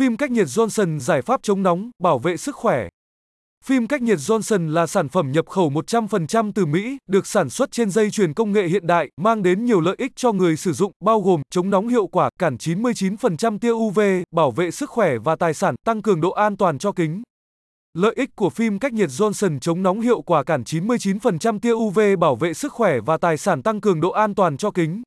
Phim cách nhiệt Johnson giải pháp chống nóng, bảo vệ sức khỏe. Phim cách nhiệt Johnson là sản phẩm nhập khẩu 100% từ Mỹ, được sản xuất trên dây chuyền công nghệ hiện đại, mang đến nhiều lợi ích cho người sử dụng, bao gồm chống nóng hiệu quả, cản 99% tia UV, bảo vệ sức khỏe và tài sản, tăng cường độ an toàn cho kính. Lợi ích của phim cách nhiệt Johnson chống nóng hiệu quả cản 99% tia UV bảo vệ sức khỏe và tài sản tăng cường độ an toàn cho kính.